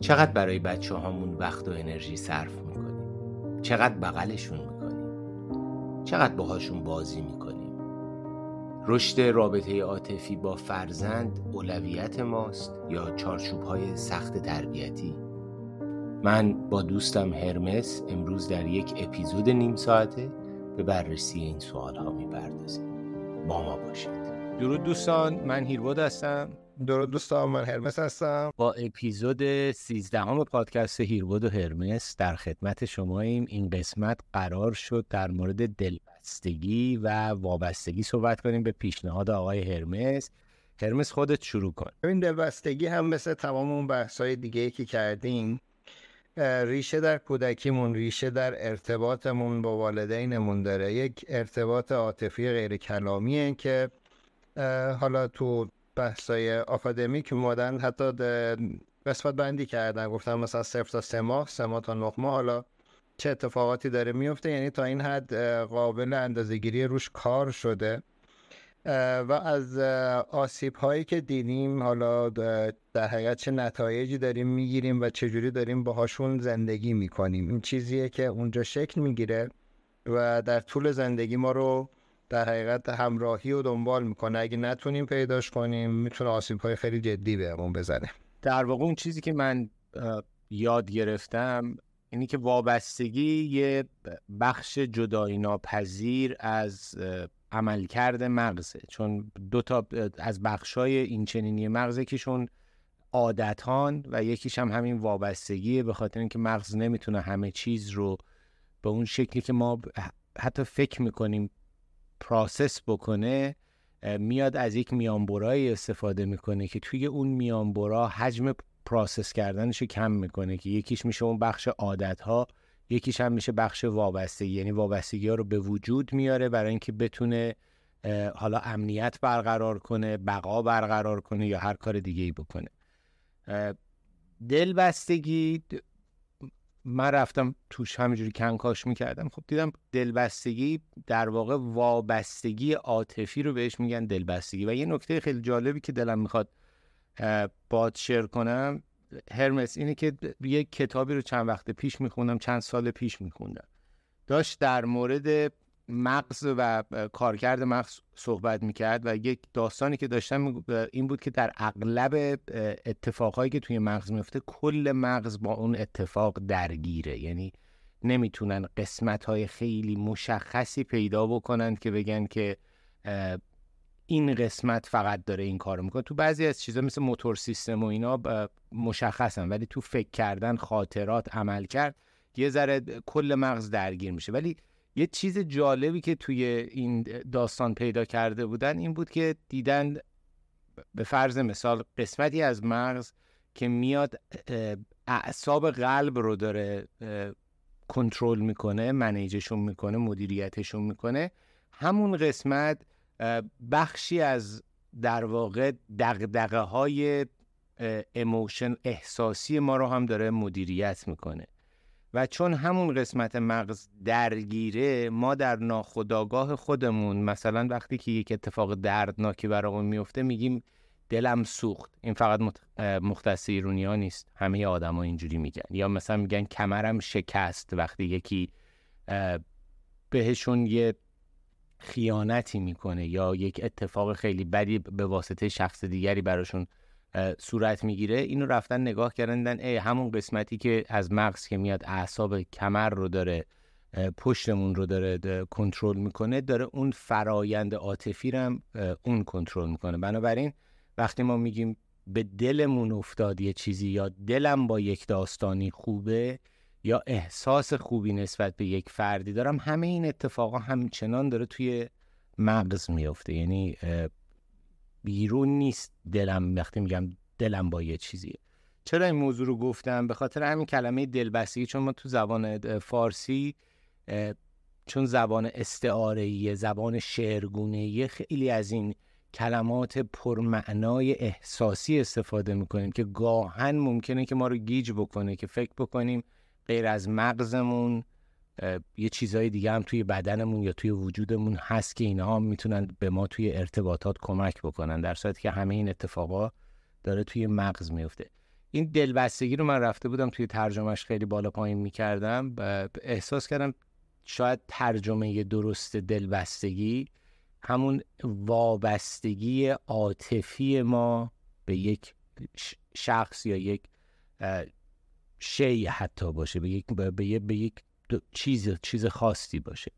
چقدر برای بچه هامون وقت و انرژی صرف می‌کنیم؟ چقدر بغلشون می‌کنیم؟ چقدر باهاشون بازی می‌کنیم؟ رشد رابطه عاطفی با فرزند اولویت ماست یا چارچوب های سخت تربیتی؟ من با دوستم هرمس امروز در یک اپیزود نیم ساعته به بررسی این سوال ها می‌پردازیم. با ما باشید. درود دوستان من هیرود هستم. درود دوستان من هرمس هستم. با اپیزود 13 همه پادکست هیرود و هرمس در خدمت شماییم. این قسمت قرار شد در مورد دلبستگی و وابستگی صحبت کنیم به پیشنهاد آقای هرمس. هرمس خودت شروع کن. این دلبستگی هم مثل تمام اون بحثای دیگه که کردیم ریشه در کودکیمون ریشه در ارتباطمون با والدینمون داره. یک ارتباط عاطفی غیر کلامیه که حالا تو بحثای آکادمیک مدن حتی قسمت بندی کردن. گفتن مثلا صفر تا سه ماه سه ماه تا نه ماه. حالا چه اتفاقاتی داره میفته؟ یعنی تا این حد قابل اندازهگیری روش کار شده. و از آسیب هایی که دیدیم حالا در حقیقت چه نتایجی داریم می‌گیریم و چجوری داریم باهاشون زندگی می‌کنیم. این چیزیه که اونجا شکل می‌گیره و در طول زندگی ما رو در حقیقت همراهی و دنبال می‌کنه. اگه نتونیم پیداش کنیم می‌تونه آسیب های خیلی جدی بهمون بزنه. در واقع اون چیزی که من یاد گرفتم اینی که وابستگی یه بخش جدایی ناپذیر از عملکرد مغزه. چون دو تا از بخشای این چنینی مغزه کهشون عادتان و یکیش هم همین وابستگیه به خاطر اینکه مغز نمی‌تونه همه چیز رو به اون شکلی که ما حتی فکر می‌کنیم پراسس بکنه میاد از یک میانبرایی استفاده می‌کنه که توی اون میانبرا حجم پراسس کردنش کم می‌کنه که یکیش میشه اون بخش عادت ها یکیش هم میشه بخش وابستگی. یعنی وابستگی ها رو به وجود میاره برای اینکه بتونه حالا امنیت برقرار کنه بقا برقرار کنه یا هر کار دیگه ای بکنه دلبستگی من رفتم توش همینجوری کنکاش می‌کردم. خب دیدم دلبستگی در واقع وابستگی عاطفی رو بهش میگن دلبستگی. و یه نکته خیلی جالبی که دلم می‌خواد باد شیر کنم هرمس اینه که یه کتابی رو چند وقت پیش میخوندم چند سال پیش میخوندم. داشت در مورد مغز و کارکرد مغز صحبت می‌کرد و یک داستانی که داشتم این بود که در اغلب اتفاقهایی که توی مغز میفته کل مغز با اون اتفاق درگیره. یعنی نمی‌تونن قسمت های خیلی مشخصی پیدا بکنن که بگن که این قسمت فقط داره این کارو می‌کنه. تو بعضی از چیزا مثل موتور سیستم و اینا مشخصن ولی تو فکر کردن خاطرات عمل کرد یه ذره کل مغز درگیر میشه. ولی یه چیز جالبی که توی این داستان پیدا کرده بودن این بود که دیدن به فرض مثال قسمتی از مغز که میاد اعصاب قلب رو داره کنترل می‌کنه منیجشون می‌کنه مدیریتشون می‌کنه. همون قسمت بخشی از در واقع دقدقه های اموشن احساسی ما رو هم داره مدیریت می‌کنه. و چون همون قسمت مغز درگیره ما در ناخودآگاه خودمون مثلا وقتی که یک اتفاق دردناکی برامون میفته میگیم دلم سوخت. این فقط مختص ایرونی ها نیست. همه آدما اینجوری میگن. یا مثلا میگن کمرم شکست وقتی یکی بهشون یه خیانتی می‌کنه یا یک اتفاق خیلی بدی به واسطه شخص دیگری براشون صورت می‌گیره اینو رفتن نگاه کردن ای همون قسمتی که از مغز که میاد اعصاب کمر رو داره پشتمون رو داره کنترل می‌کنه داره اون فرایند عاطفی رو اون کنترل می‌کنه. بنابراین وقتی ما میگیم به دلمون افتاد یه چیزی یا دلم با یک داستانی خوبه یا احساس خوبی نسبت به یک فردی دارم همه این اتفاقا همچنان داره توی مغز میفته یعنی بیرون نیست دلم وقتی میگم دلم با یه چیزیه. چرا این موضوع رو گفتم؟ به خاطر همین کلمه دلبستگی چون ما تو زبان فارسی چون زبان استعاره زبان شعرگونه خیلی از این کلمات پرمعنای احساسی استفاده می‌کنیم که گاهن ممکنه که ما رو گیج بکنه که فکر بکنیم غیر از مغزمون یه چیزهای دیگه هم توی بدنمون یا توی وجودمون هست که اینها می‌تونن به ما توی ارتباطات کمک بکنن. در صورتی که همه این اتفاقا داره توی مغز میفته. این دلبستگی رو من رفته بودم توی ترجمهش خیلی بالا پایین می‌کردم و احساس کردم شاید ترجمه درست دلبستگی همون وابستگی عاطفی ما به یک شخص یا یک شی حتی باشه به یک به یک چیز چیز خاصی باشه.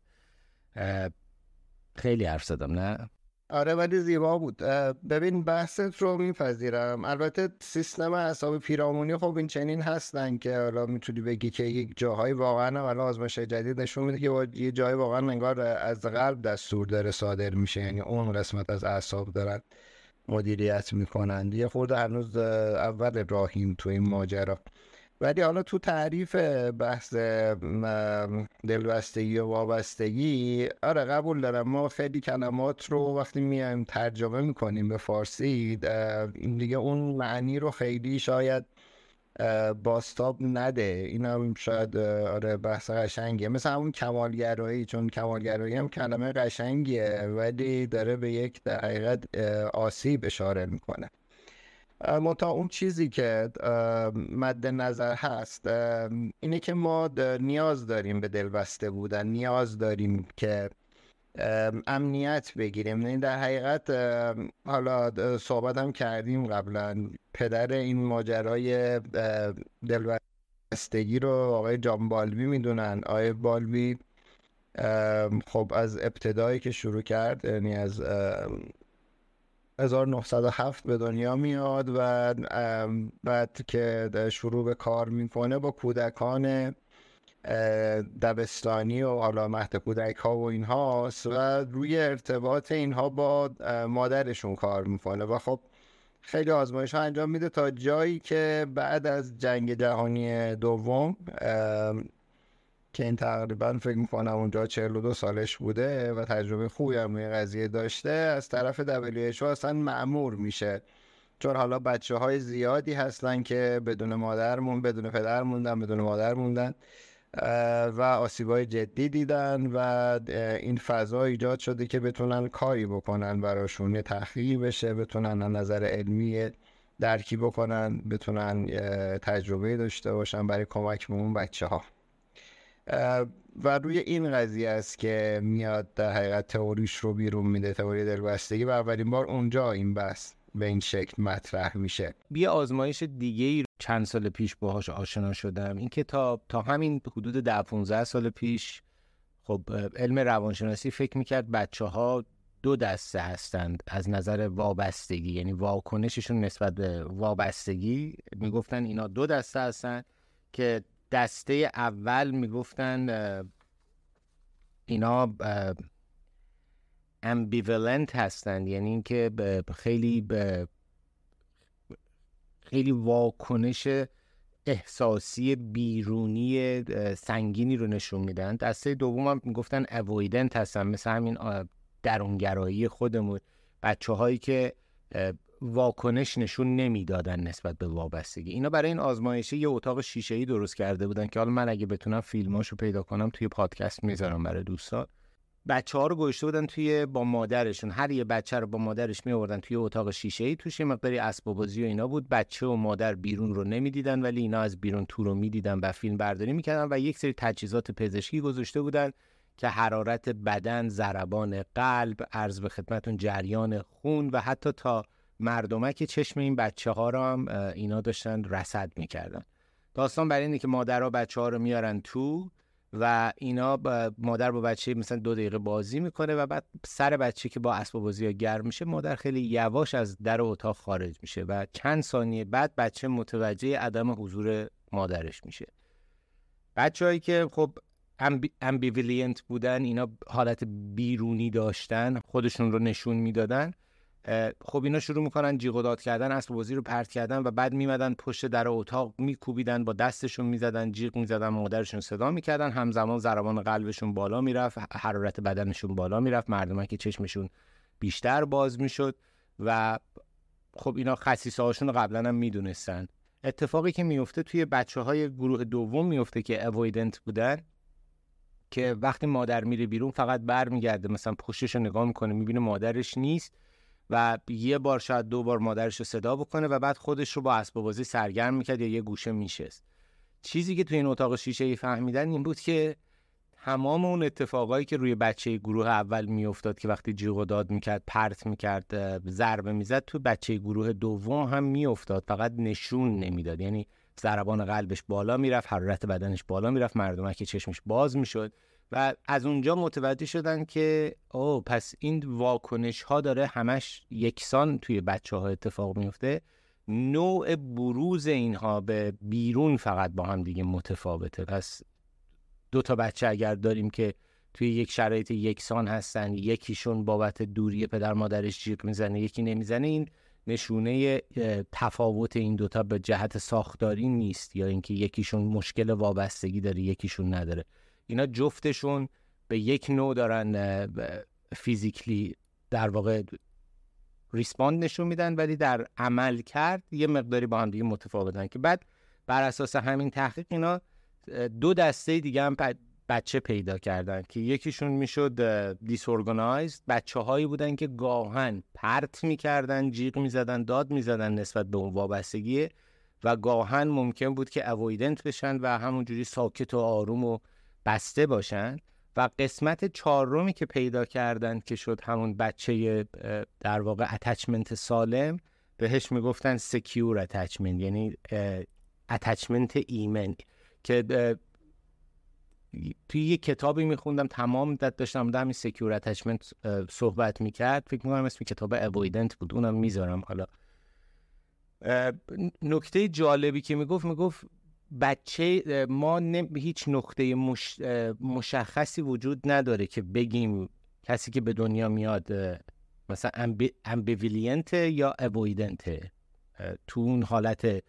خیلی حرف زدم نه؟ آره ولی زیبا بود. ببین بحثت رو میپذیرم. البته سیستم اعصاب پیرامونی خب این چنین هستن که حالا می‌تونی بگی که یک جاهای واقعا حالا آزمایش جدید نشون میده که یه جای واقعا انگار از قلب دستور داره صادر میشه. یعنی اون قسمت از اعصاب دارن مدیریت می‌کنند یه خورده هنوز اول راهیم تو این ماجرا. ولی حالا تو تعریف بحث دلبستگی و وابستگی آره قبول دارم. ما خیلی کلمات رو وقتی میایم ترجمه می‌کنیم به فارسی دیگه اون معنی رو خیلی شاید باستاب نده. این هم شاید آره بحث قشنگیه. مثل همون کمالگرایی چون کمالگرایی هم کلمه قشنگیه ولی داره به یک در حقیقت آسیب اشاره می‌کنه. منتها اون چیزی که مد نظر هست اینه که ما نیاز داریم به دلبسته بودن نیاز داریم که امنیت بگیریم. یعنی در حقیقت حالا صحبت هم کردیم قبلا. پدر این ماجرای دلبستگی رو آقای جان بالبی می‌دونن. آقای بالبی خب از ابتدایی که شروع کرد یعنی از 1907 به دنیا میاد و بعد که شروع به کار می‌کنه با کودکان دبستانی و مهد کودک ها و اینها و روی ارتباط اینها با مادرشون کار می‌کنه و خب خیلی آزمایش ها انجام میده تا جایی که بعد از جنگ جهانی دوم که این تقریبا فکر می‌کنم اونجا 42 سالش بوده و تجربه خوبی هم روی قضیه داشته. از طرف WHO اصلا معمور میشه. چون حالا بچه های زیادی هستن که بدون مادر مون بدون پدر موندن بدون مادر موندن و آسیب های جدی دیدن و این فضا ایجاد شده که بتونن کاری بکنن براشون یه تحقیقی بشه بتونن نظر علمی درکی بکنن بتونن تجربه داشته باشن برای کمک به اون بچه ها و روی این قضیه است که میاد در حقیقت تئوریش رو بیرون میده تئوری دلبستگی و اولین بار اونجا این بحث به این شکل مطرح میشه. بیا آزمایش دیگه ای چند سال پیش باهاش آشنا شدم این کتاب تا همین حدود ده 15 سال پیش خب علم روانشناسی فکر می‌کرد بچه ها دو دسته هستند از نظر وابستگی یعنی واکنششون نسبت به وابستگی می‌گفتن اینا دو دسته هستند که دسته اول می‌گفتن اینا امبیولنت هستند. یعنی اینکه خیلی خیلی واکنش احساسی بیرونی سنگینی رو نشون میدن دسته دوم هم می‌گفتن اویدنت هستن مثل همین درونگرایی خودمون. بچه هایی که واکنش نشون نمی‌دادن نسبت به وابستگی. اینا برای این آزمایشه یه اتاق شیشه ای درست کرده بودن که حالا من اگه بتونم فیلماشو پیدا کنم توی پادکست می‌ذارم برای دوستان. بچه ها رو گذاشته بودن توی با مادرشون. هر یه بچه رو با مادرش می آوردن توی اتاق شیشه ای توش مقداری اسباب بازی و اینا بود. بچه و مادر بیرون رو نمی‌دیدن ولی اینا از بیرون تو رو می‌دیدن و فیلم برداری می‌کردن و یک سری تجهیزات پزشکی گذاشته بودن که حرارت بدن، ضربان قلب، عرض به خدمتون جریان خون و حتی تا مردمک چشم این بچه ها رو هم اینا داشتن رصد می‌کردن. داستان برای اینه که مادرها بچه ها رو میارن تو و اینا با مادر با بچه مثلا دو دقیقه بازی می‌کنه و بعد سر بچه که با اسباب بازی گرم میشه مادر خیلی یواش از در اتاق خارج میشه و چند ثانیه بعد بچه متوجه عدم حضور مادرش میشه. بچه هایی که خب ambivalent بودن اینا حالت بیرونی داشتن خودشون رو نشون می‌دادن. خب اینا شروع می‌کنن جیغ داد کردن اسب بازی رو پرت کردن و بعد میمدن پشت در اتاق میکوبیدن با دستشون می‌زدن جیغ می‌زدن مادرشون صدا می‌کردن. همزمان ضربان قلبشون بالا می‌رفت حرارت بدنشون بالا می‌رفت. مردم که چشمشون بیشتر باز می‌شد و خب اینا خصیصه هاشون رو قبلا هم می‌دونستن. اتفاقی که میفته توی بچه های گروه دوم میفته که اویدنت بودن که وقتی مادر میره بیرون فقط برمیگرده مثلا پشتش رو نگاه می‌کنه می‌بینه مادرش نیست. و یه بار شاید دو بار مادرش رو صدا بکنه و بعد خودش رو با اسباب بازی سرگرم می‌کرد یا یه گوشه میشست چیزی که توی این اتاق شیشه ای فهمیدن این بود که تمام اون اتفاقایی که روی بچه گروه اول میافتاد که وقتی جیغ و داد می‌کرد پرت می‌کرد ضربه می‌زد تو بچه گروه دوم هم میافتاد. فقط نشون نمی‌داد. یعنی ضربان قلبش بالا می‌رفت حرارت بدنش بالا می‌رفت مردمک چشمش باز می‌شد. و از اونجا متوجه شدن که او پس این واکنش ها داره همش یکسان توی بچه ها اتفاق میفته نوع بروز اینها به بیرون فقط با هم دیگه متفاوته. پس دو تا بچه اگر داریم که توی یک شرایط یکسان هستن یکیشون بابت دوری پدر مادرش جیغ می‌زنه یکی نمی‌زنه این نشونه تفاوت این دوتا به جهت ساختاری نیست یا اینکه یکیشون مشکل وابستگی داره یکیشون نداره. اینا جفتشون به یک نوع دارن فیزیکلی در واقع ریسپاند نشون میدن ولی در عمل کرد یه مقداری با هم دیگه متفاوتن که بعد بر اساس همین تحقیق اینا دو دسته دیگه هم بچه پیدا کردن که یکیشون می‌شد disorganized بچه هایی بودن که گاهن پرت می‌کردن جیغ می‌زدن داد می‌زدن نسبت به اون وابستگی و گاهن ممکن بود که avoidant بشن و همونجوری ساکت و آروم و بسته باشن و قسمت چهارمی که پیدا کردن که شد همون بچه در واقع attachment سالم بهش می‌گفتن secure attachment یعنی attachment ایمن که توی یه کتابی میخوندم تمام داد داشتم در همین secure attachment صحبت می‌کرد. فکر می‌کنم اسم کتاب Avoidant بود. اونم می‌ذارم حالا. نکته جالبی که می‌گفت می‌گفت بچه ما هیچ نقطه مش... مشخصی وجود نداره که بگیم کسی که به دنیا میاد مثلا ambivalent یا avoidant تو اون حالت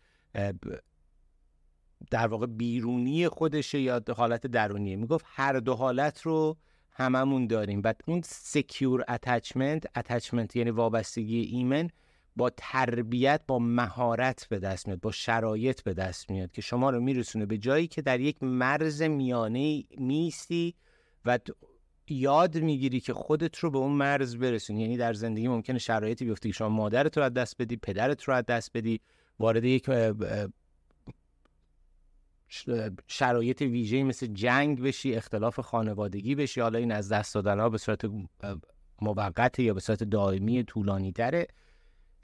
در واقع بیرونی خودشه یا حالت درونیه. می‌گفت هر دو حالت رو هممون داریم. بعد اون secure attachment attachment یعنی وابستگی ایمن با تربیت با مهارت به دست میاد با شرایط به دست میاد که شما رو میرسونه به جایی که در یک مرز میانه میستی و یاد می‌گیری که خودت رو به اون مرز برسونی. یعنی در زندگی ممکنه شرایطی بیفته که شما مادرت رو از دست بدی پدرت رو از دست بدی وارد یک شرایط ویژه‌ای مثل جنگ بشی اختلاف خانوادگی بشی. حالا این از دست دادن ها به صورت موقت یا به صورت دائمی طولانی تره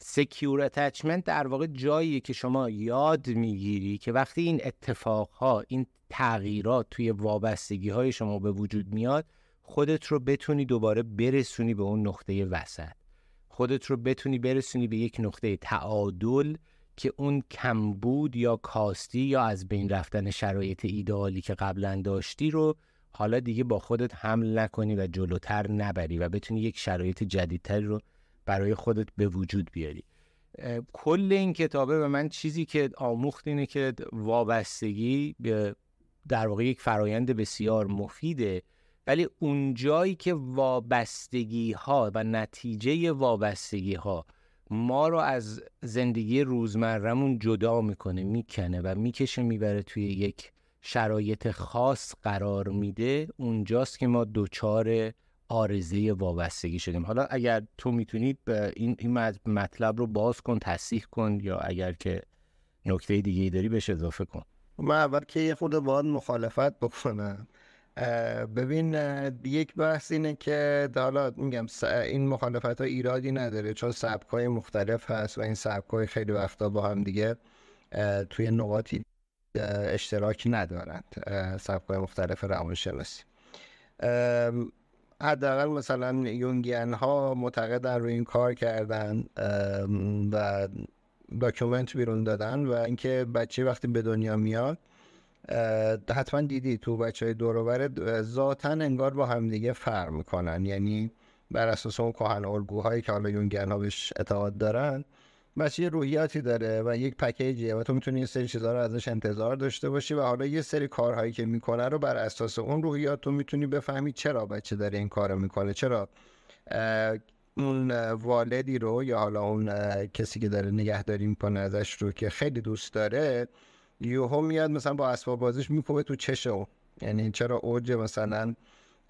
سکیور اتچمنت در واقع جاییه که شما یاد می‌گیری که وقتی این اتفاقها این تغییرات توی وابستگی های شما به وجود میاد خودت رو بتونی دوباره برسونی به اون نقطه وسط. خودت رو بتونی برسونی به یک نقطه تعادل که اون کمبود یا کاستی یا از بین رفتن شرایط ایدئالی که قبلا داشتی رو حالا دیگه با خودت حمل نکنی و جلوتر نبری و بتونی یک شرایط جدیدتری رو برای خودت به وجود بیاری. کل این کتابه به من چیزی که آموخت اینه که وابستگی در واقع یک فرایند بسیار مفیده ولی اونجایی که وابستگی ها و نتیجه وابستگی ها ما رو از زندگی روزمرهمون جدا می‌کنه می‌کنه و می‌کشه می‌بره توی یک شرایط خاص قرار میده اونجاست که ما دوچار آرزه وابستگی شدیم. حالا اگر تو می‌تونید این این مطلب رو باز کن تصحیح کن یا اگر که نکته دیگه داری بهش اضافه کن. من اول که یه خود باید مخالفت بکنم. ببین یک بحث اینه که حالا میگم این مخالفت ها ایرادی نداره چون سبک های مختلف هست و این سبک های خیلی وقتا با هم دیگه توی نقاطی اشتراکی ندارند سبک های مختلف روانشناسی. حداقل مثلا یونگیان ها معتقدن روی این کار کردن و document بیرون دادن و اینکه بچه وقتی به دنیا میاد حتما دیدی تو بچه های دوروبر ذاتا انگار با همدیگه فرق می‌کنن. یعنی بر اساس اون کهن الگوهایی که حالا یونگیان ها بهش اعتقاد دارن بچه یه روحیاتی داره و یک پکیجیه و تو می‌تونی یه سری چیزها رو ازش انتظار داشته باشی و حالا یه سری کارهایی که می‌کنه رو بر اساس اون روحیات تو می‌تونی بفهمی چرا بچه داره این کارو می‌کنه. چرا اون والدی رو یا حالا اون کسی که داره نگهداری می‌کنه ازش رو که خیلی دوست داره یوهو میاد مثلا با اسباب بازیش میکوبه تو چشم یعنی چرا اوج مثلا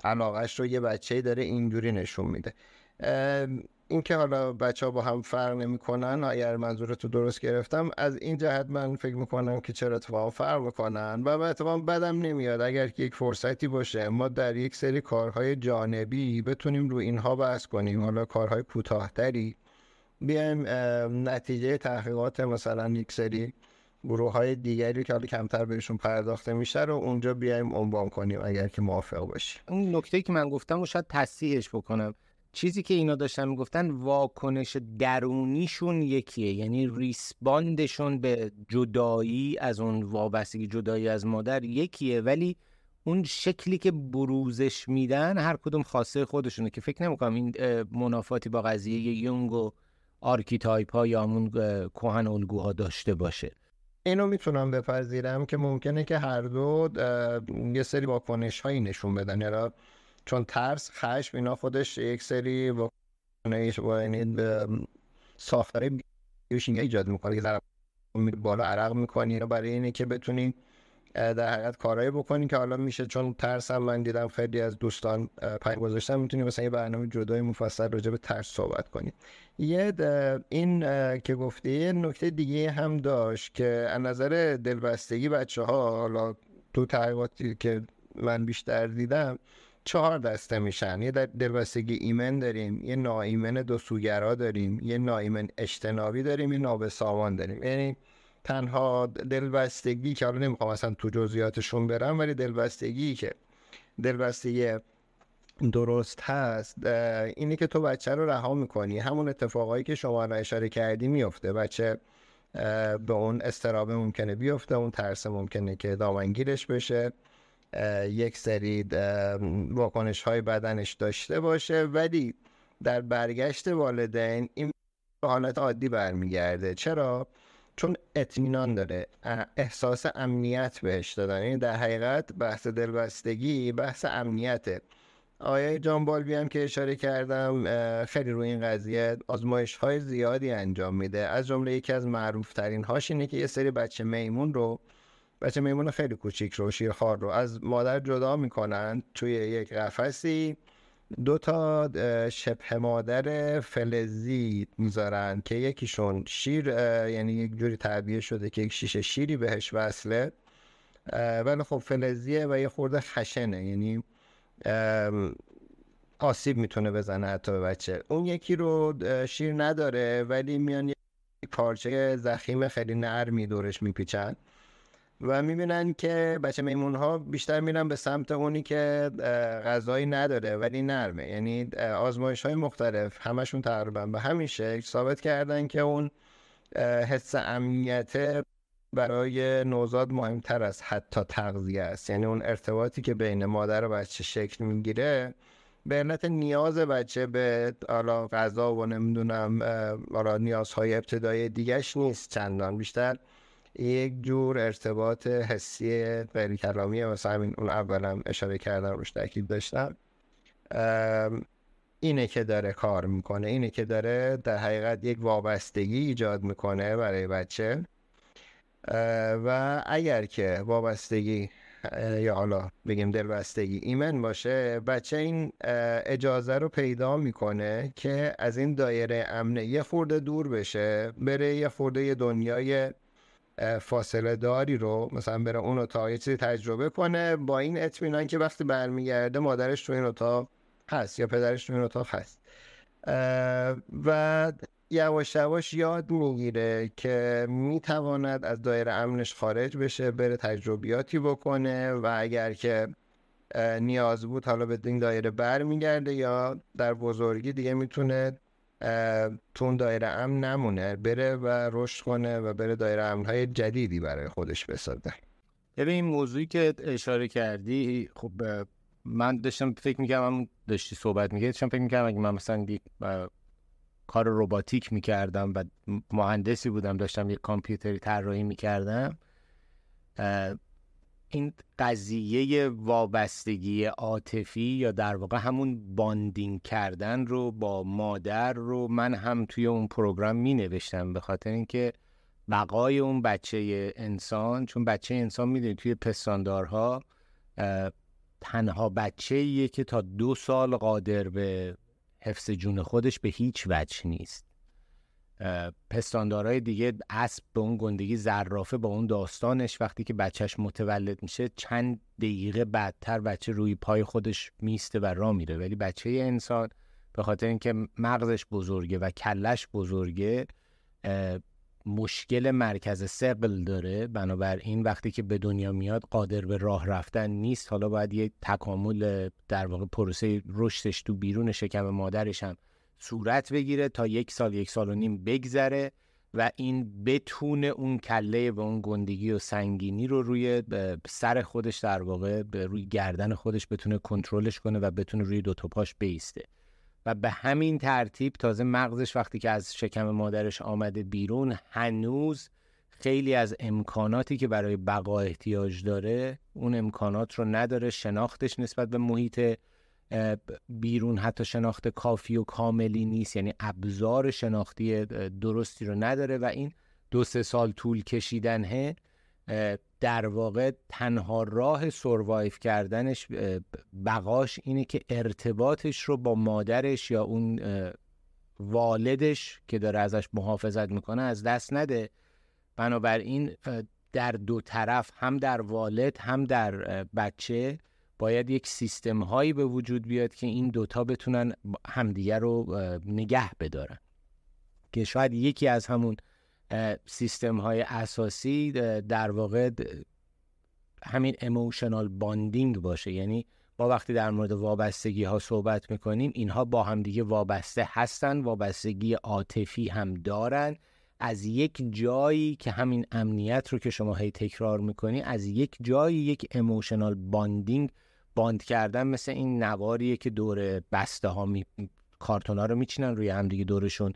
علاقش رو یه بچه داره اینجوری نشون میده. اینکه حالا بچه ها با هم فرق نمی‌کنن اگر منظورتو درست گرفتم از این جهت من فکر می‌کنم که چرا اتفاقا فرق می‌کنن و اتفاقا بدم نمیاد. اگر که یک فرصتی باشه ما در یک سری کارهای جانبی بتونیم رو اینها بحث کنیم. حالا کارهای کوتاهتری بیایم نتیجه تحقیقات مثلا یک سری گروه های دیگری که حالا کمتر بهشون پرداخته میشه رو اونجا بیایم عنوان کنیم اگر که موافق باشی. اون نکته که من گفتم و شاید تصحیحش بکنم. چیزی که اینا داشتن می‌گفتن واکنش درونیشون یکیه یعنی respond شون به جدایی از اون وابستگی جدایی از مادر یکیه. ولی اون شکلی که بروزش میدن هر کدوم خاصه خودشونه که فکر نمی‌کنم این منافاتی با قضیه یونگ و archetype ها یا همون کهن الگوها داشته باشه. اینو می‌تونم بپذیرم که ممکنه که هر دو یه سری واکنش هایی نشون بدن. یعنی چون ترس خشم اینا خودش یک سری با یعنی ساختار بیوشیمی ایجاد می‌کنه که بالا عرق می‌کنی. برای اینه که بتونی در حقیقت کارهایی بکنی که حالا میشه. چون ترس هم من دیدم خیلی از دوستان پای گذاشتن می‌تونی مثلا یه برنامه جدای مفصل راجع به ترس صحبت کنی. یه این که گفتی نکته دیگه هم داشت که از نظر دلبستگی بچه ها حالا تو تحقیقاتی که من بیشتر دیدم چهار دسته میشن. یه دلبستگی ایمن داریم یه ناایمن دو سوگرا داریم یه ناایمن اجتنابی داریم یه نابسامان داریم. یعنی تنها دلبستگی که حالا نمی‌خوام اصلا تو جزئیاتشون برم ولی دلبستگی که دلبستگی درست هست اینه که تو بچه رو رها می‌کنی. همون اتفاقایی که شما را اشاره کردی میفته بچه به اون استرابه ممکنه بیفته اون ترس ممکنه که دامنگیرش بشه. یک سری واکنش های بدنش داشته باشه. ولی در برگشت والدین این به حالت عادی برمیگرده. چرا؟ چون اطمینان داره. احساس امنیت بهش دادن. یعنی در حقیقت بحث دلبستگی بحث امنیته. آیه جان بالبی هم که اشاره کردم خیلی روی این قضیه آزمایش های زیادی انجام میده. از جمله یکی از معروف ترین هاش اینه که یه سری بچه میمون رو بچه میمون خیلی کوچیک رو شیرخوار رو. از مادر جدا می‌کنن توی یک قفسی. دو تا شبه مادر فلزی می‌ذارن که یکیشون شیر یعنی یک جوری تعبیه شده که یک شیشه شیری بهش وصله. ولی خب فلزیه و یه خورده خشنه یعنی آسیب می‌تونه بزنه حتی به بچه. اون یکی رو شیر نداره ولی میان یک پارچه زخیم خیلی نرمی دورش میپیچن. و می‌بینن که بچه میمون ها بیشتر میرن به سمت اونی که غذایی نداره ولی نرمه. یعنی آزمایش های مختلف همشون تقریبا به همین شکل ثابت کردن که اون حس امنیت برای نوزاد مهمتر از حتی تغذیه است. یعنی اون ارتباطی که بین مادر و بچه شکل می‌گیره به علت نیاز بچه به حالا غذا و نمی‌دونم حالا نیازهای ابتدایی دیگهش نیست چندان. بیشتر یک جور ارتباط حسی غیر کلامی مثلا همین اون اولم اشاره کردم روش تاکید داشتم. اینه که داره کار می‌کنه اینه که داره در حقیقت یک وابستگی ایجاد می‌کنه برای بچه. و اگر که وابستگی یا حالا بگیم دلبستگی ایمن باشه بچه این اجازه رو پیدا می‌کنه که از این دایره امنه یه خورده دور بشه بره یه خورده دنیای فاصله داری رو مثلا بره اون اتاق یه چیزی تجربه کنه با این اطمینان که وقتی برمیگرده مادرش تو این اتاق هست یا پدرش تو این اتاق هست. و یواش یواش یاد می‌گیره که می‌تواند از دایره امنش خارج بشه بره تجربیاتی بکنه و اگر که نیاز بود حالا به این دایره برمیگرده یا در بزرگی دیگه می‌تونه تو اون دایره امن نمونه بره و رشد کنه و بره دایره امنهای جدیدی برای خودش بسازه. ببین این موضوعی که اشاره کردی خب من داشتم فکر می‌کردم داشتی صحبت می‌کردی داشتم فکر می‌کردم اگه من مثلا کار روباتیک می‌کردم و مهندسی بودم داشتم یک کامپیوتری طراحی می‌کردم این قضیه وابستگی عاطفی یا در واقع همون bonding کردن رو با مادر رو من هم توی اون program می نوشتم به خاطر اینکه بقای اون بچه انسان چون بچه انسان می‌دونید توی پستاندارها تنها بچه ایه که تا دو سال قادر به حفظ جون خودش به هیچ وجه نیست. پستاندارای دیگه اسب به اون گندگی زرافه با اون داستانش وقتی که بچهش متولد میشه چند دقیقه بعدتر بچه روی پای خودش میسته و را میره. ولی بچه انسان به خاطر اینکه مغزش بزرگه و کلش بزرگه مشکل مرکز سقل داره. بنابراین وقتی که به دنیا میاد قادر به راه رفتن نیست. حالا باید یه تکامل در واقع پروسه رشدش تو بیرون شکم مادرش هم صورت بگیره تا یک سال یک سال و نیم بگذره و این بتونه اون کله و اون گندگی و سنگینی رو روی سر خودش در واقع روی گردن خودش بتونه کنترلش کنه و بتونه روی دو تا پاش بیسته. و به همین ترتیب تازه مغزش وقتی که از شکم مادرش آمده بیرون هنوز خیلی از امکاناتی که برای بقا احتیاج داره اون امکانات رو نداره شناختش نسبت به محیط بیرون حتی شناخت کافی و کاملی نیست. یعنی ابزار شناختی درستی رو نداره و این دو سه سال طول کشیدنه در واقع تنها راه سروایف کردنش بقاش اینه که ارتباطش رو با مادرش یا اون والدش که داره ازش محافظت می‌کنه از دست نده. بنابراین در دو طرف هم در والد هم در بچه باید یک سیستم هایی به وجود بیاد که این دوتا بتونن همدیگه رو نگه بدارن. که شاید یکی از همون سیستم های اساسی در واقع همین emotional bonding باشه. یعنی ما وقتی در مورد وابستگی ها صحبت می‌کنیم اینها با همدیگه وابسته هستن وابستگی عاطفی هم دارن. از یک جایی که همین امنیت رو که شما هی تکرار می‌کنی از یک جایی یک emotional bonding bond کردن مثل این نواریه که دور بسته ها می... کارتون ها رو میچینن روی همدیگه دورشون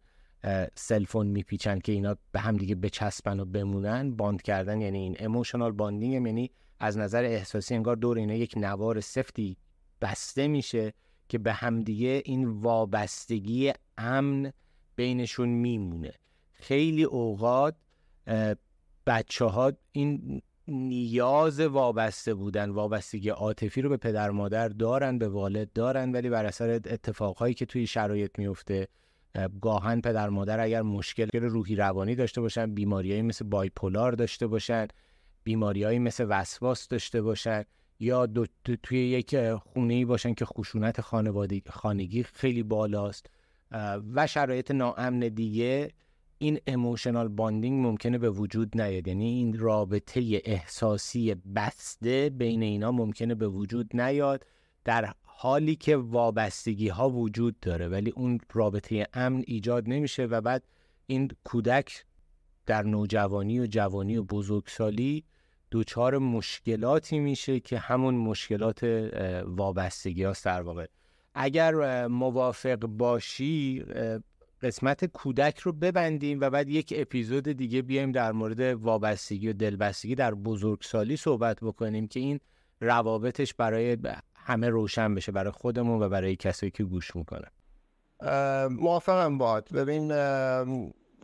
سلفون میپیچن که اینا به همدیگه بچسبن و بمونن. bond کردن یعنی این emotional bonding یعنی از نظر احساسی انگار دور اینا یک نوار سفتی بسته میشه که به همدیگه این وابستگی امن بینشون میمونه. خیلی اوقات بچه ها این نیاز وابسته بودن وابستگی عاطفی رو به پدر مادر دارن به والد دارن ولی بر اثر اتفاقهایی که توی شرایط میفته گاهن پدر مادر اگر مشکل روحی روانی داشته باشن بیماریایی مثل بایپولار داشته باشن بیماریایی مثل وسواس داشته باشن یا دو توی یک خونه ای باشن که خشونت خانگی خیلی بالاست و شرایط ناامن دیگه این اموشنال باندینگ ممکنه به وجود نیاد. یعنی این رابطه احساسی بسته بین اینا ممکنه به وجود نیاد در حالی که وابستگی ها وجود داره ولی اون رابطه امن ایجاد نمیشه و بعد این کودک در نوجوانی و جوانی و بزرگسالی دوچار مشکلاتی میشه که همون مشکلات وابستگی هاست در واقع. اگر موافق باشی قسمت کودک رو ببندیم و بعد یک اپیزود دیگه بیایم در مورد وابستگی و دلبستگی در بزرگسالی صحبت بکنیم که این روابطش برای همه روشن بشه برای خودمون و برای کسایی که گوش می‌کنن. موافقم باد. ببین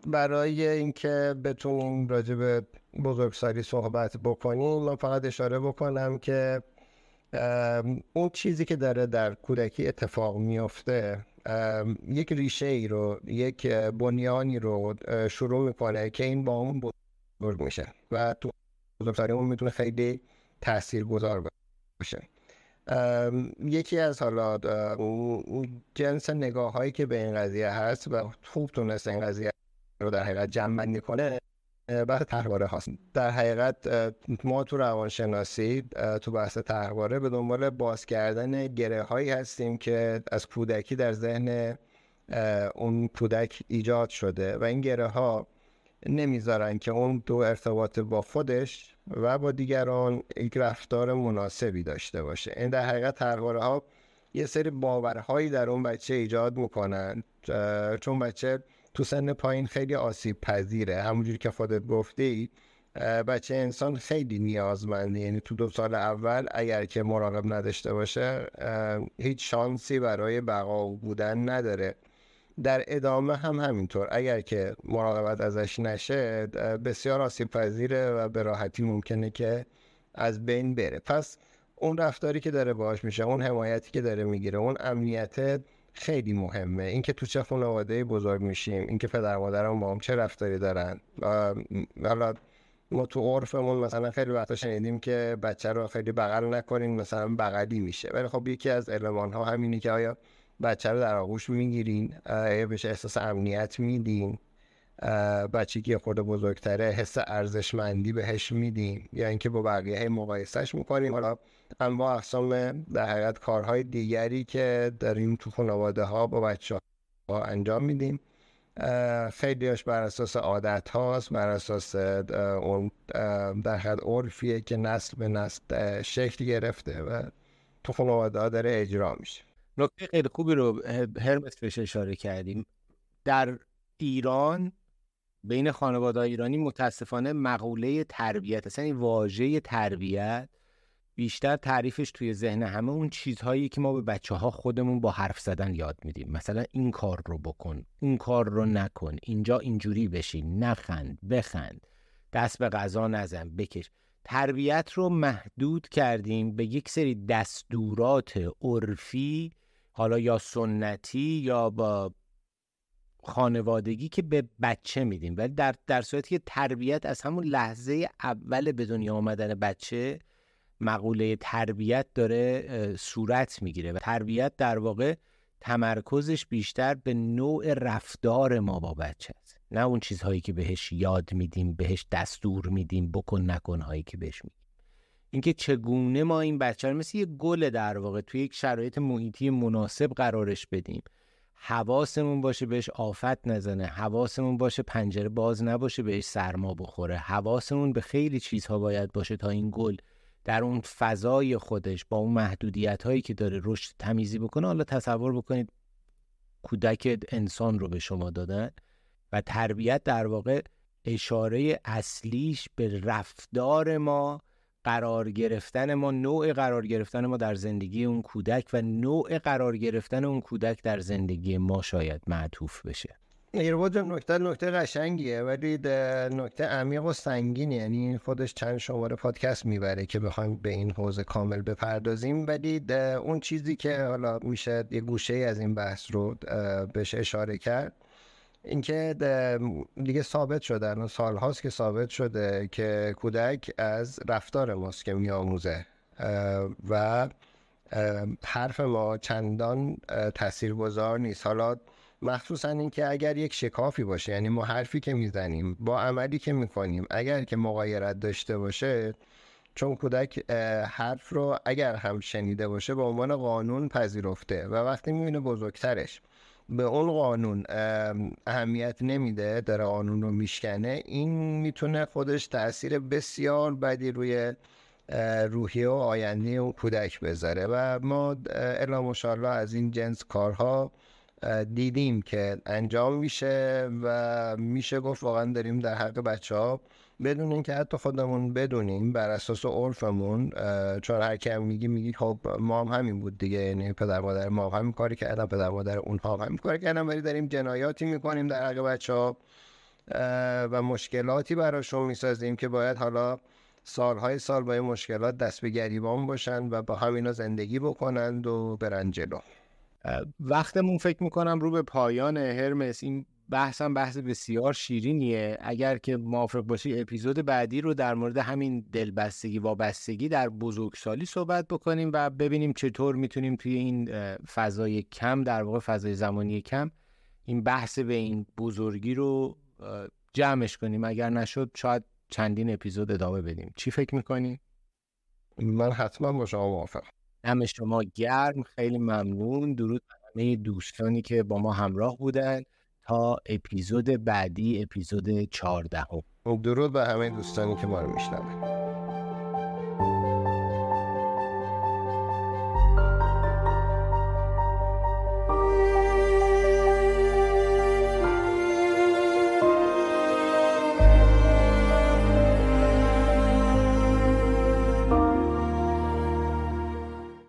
برای اینکه بتونیم راجع به بزرگسالی صحبت بکنیم من فقط اشاره بکنم که اون چیزی که داره در کودکی اتفاق میفته یک ریشه ای رو یک بنیانی رو شروع می‌کنه که این با اون بزرگ میشه و تو بزرگسالی اون می‌تونه خیلی تأثیر گذار باشه یکی از حالا جنس نگاه هایی که به این قضیه هست و خوب تونست این قضیه رو در حقیقت جمع بندی کنه بحث تحواره هاست. در حقیقت ما تو روانشناسی تو بحث تحواره به دنبال باز کردن گره هایی هستیم که از کودکی در ذهن اون کودک ایجاد شده و این گره ها نمی‌ذارن که اون دو ارتباط با خودش و با دیگران یک رفتار مناسبی داشته باشه. این در حقیقت تحواره ها یه سری باورهایی در اون بچه ایجاد می‌کنن چون بچه تو سن پایین خیلی آسیب پذیره. همونجوری که خودت گفتی بچه انسان خیلی نیازمنده. یعنی تو دو سال اول اگر که مراقب نداشته باشه هیچ شانسی برای بقا بودن نداره. در ادامه هم همینطور. اگر که مراقبت ازش نشه بسیار آسیب پذیره و به راحتی ممکنه که از بین بره. پس اون رفتاری که داره باش میشه اون حمایتی که داره می‌گیره اون امنیت خیلی مهمه. اینکه تو چه خانواده بزرگ میشیم اینکه پدر مادرم با هم چه رفتاری دارن. حالا ما تو عرفمون مثلا خیلی وقتا شنیدیم که بچه رو خیلی بغل نکنیم مثلا بغلی میشه. ولی خب یکی از علمان ها همینی که آیا بچه رو در آغوش می‌گیرین؟ یا بهش احساس امنیت میدین؟ بچه که خود بزرگتره حس ارزشمندی بهش میدیم یا اینکه با بقیه مقایسهش می‌کنیم؟ حالا انواع اقسام در حقیقت کارهای دیگری که داریم تو خانواده ها با بچه ها انجام میدیم خیلیش بر اساس عادت هاست بر اساس در حد عرفیه که نسل به نسل شکل گرفته و تو خانواده ها داره اجرا میشه. نکته خیلی خوبی رو هرمس بهش اشاره کردیم. در ایران بین خانواده ایرانی متاسفانه مقوله تربیت اصلا این واژه تربیت بیشتر تعریفش توی ذهن همه اون چیزهایی که ما به بچه ها خودمون با حرف زدن یاد میدیم. مثلا این کار رو بکن اون کار رو نکن. اینجا اینجوری بشین. نخند بخند. دست به غذا نزن بکش. تربیت رو محدود کردیم به یک سری دستورات عرفی حالا یا سنتی یا با خانوادگی که به بچه میدیم. ولی در, در صورتی که تربیت از همون لحظه اول به دنیا آمدن بچه مقوله تربیت داره صورت می‌گیره و تربیت در واقع تمرکزش بیشتر به نوع رفتار ما با بچه است. نه اون چیزهایی که بهش یاد میدیم بهش دستور میدیم بکن نکن هایی که بهش میدیم اینکه چگونه ما این بچه رو مثل یه گل در واقع توی یک شرایط محیطی مناسب قرارش بدیم. حواسمون باشه بهش آفت نزنه حواسمون باشه پنجره باز نباشه بهش سرما بخوره حواسمون به خیلی چیزها باید باشه تا این گل در اون فضای خودش با اون محدودیت هایی که داره رشد تمیزی بکنه حالا تصور بکنید کودک انسان رو به شما دادن و تربیت در واقع اشاره اصلیش به رفتار ما قرار گرفتن ما نوع قرار گرفتن ما در زندگی اون کودک و نوع قرار گرفتن اون کودک در زندگی ما شاید معطوف بشه. ایربود نکته نکته قشنگیه ولی نکته عمیق و سنگینی یعنی خودش چند شماره پادکست می‌بره که بخوایم به این حوزه کامل بپردازیم. ولی اون چیزی که حالا میشه یه گوشه از این بحث رو بهش اشاره کرد اینکه دیگه ثابت شده الان سالهاست که ثابت شده که کودک از رفتار ماست که میآموزه. و حرف ما چندان تاثیرگذار نیست. حالا مخصوصا اینکه اگر یک شکافی باشه یعنی ما حرفی که می‌زنیم با عملی که می‌کنیم اگر که مقایرت داشته باشه چون کودک حرف رو اگر هم شنیده باشه به عنوان قانون پذیرفته و وقتی می‌بینه بزرگترش به اون قانون اهمیت نمیده داره قانون رو میشکنه این می‌تونه خودش تاثیر بسیار بدی روی روحیه و آینده اون کودک بذاره. و ما الا مشالله از این جنس کارها دیدیم که انجام میشه و میشه گفت واقعا داریم در حق بچه ها بدون اینکه حتی خودمون بدونیم بر اساس عرفمون چون هر کی میگی میگی خب ما هم همین بود دیگه. یعنی پدر مادر ما هم همین کاری کردن پدر مادر اونها هم همین کاری کردن ولی داریم جنایاتی می‌کنیم در حق بچه ها و مشکلاتی براشون می‌سازیم که باید حالا سالهای سال با این مشکلات دست به گریبان باشن و با همینا زندگی بکنند و برن جلو. وقتمون فکر می‌کنم رو به پایان هرمس این بحثم بحث بسیار شیرینیه. اگر که موافق باشی اپیزود بعدی رو در مورد همین دلبستگی وابستگی در بزرگسالی صحبت بکنیم و ببینیم چطور می‌تونیم توی این فضای کم در واقع فضای زمانی کم این بحث به این بزرگی رو جمعش کنیم. اگر نشد شاید چندین اپیزود ادامه بدیم. چی فکر می‌کنی؟ من حتما با شما موافقم. دم شما گرم خیلی ممنون. درود همه دوستانی که با ما همراه بودن تا اپیزود بعدی اپیزود 14 درود به همه دوستانی که ما رو میشنوند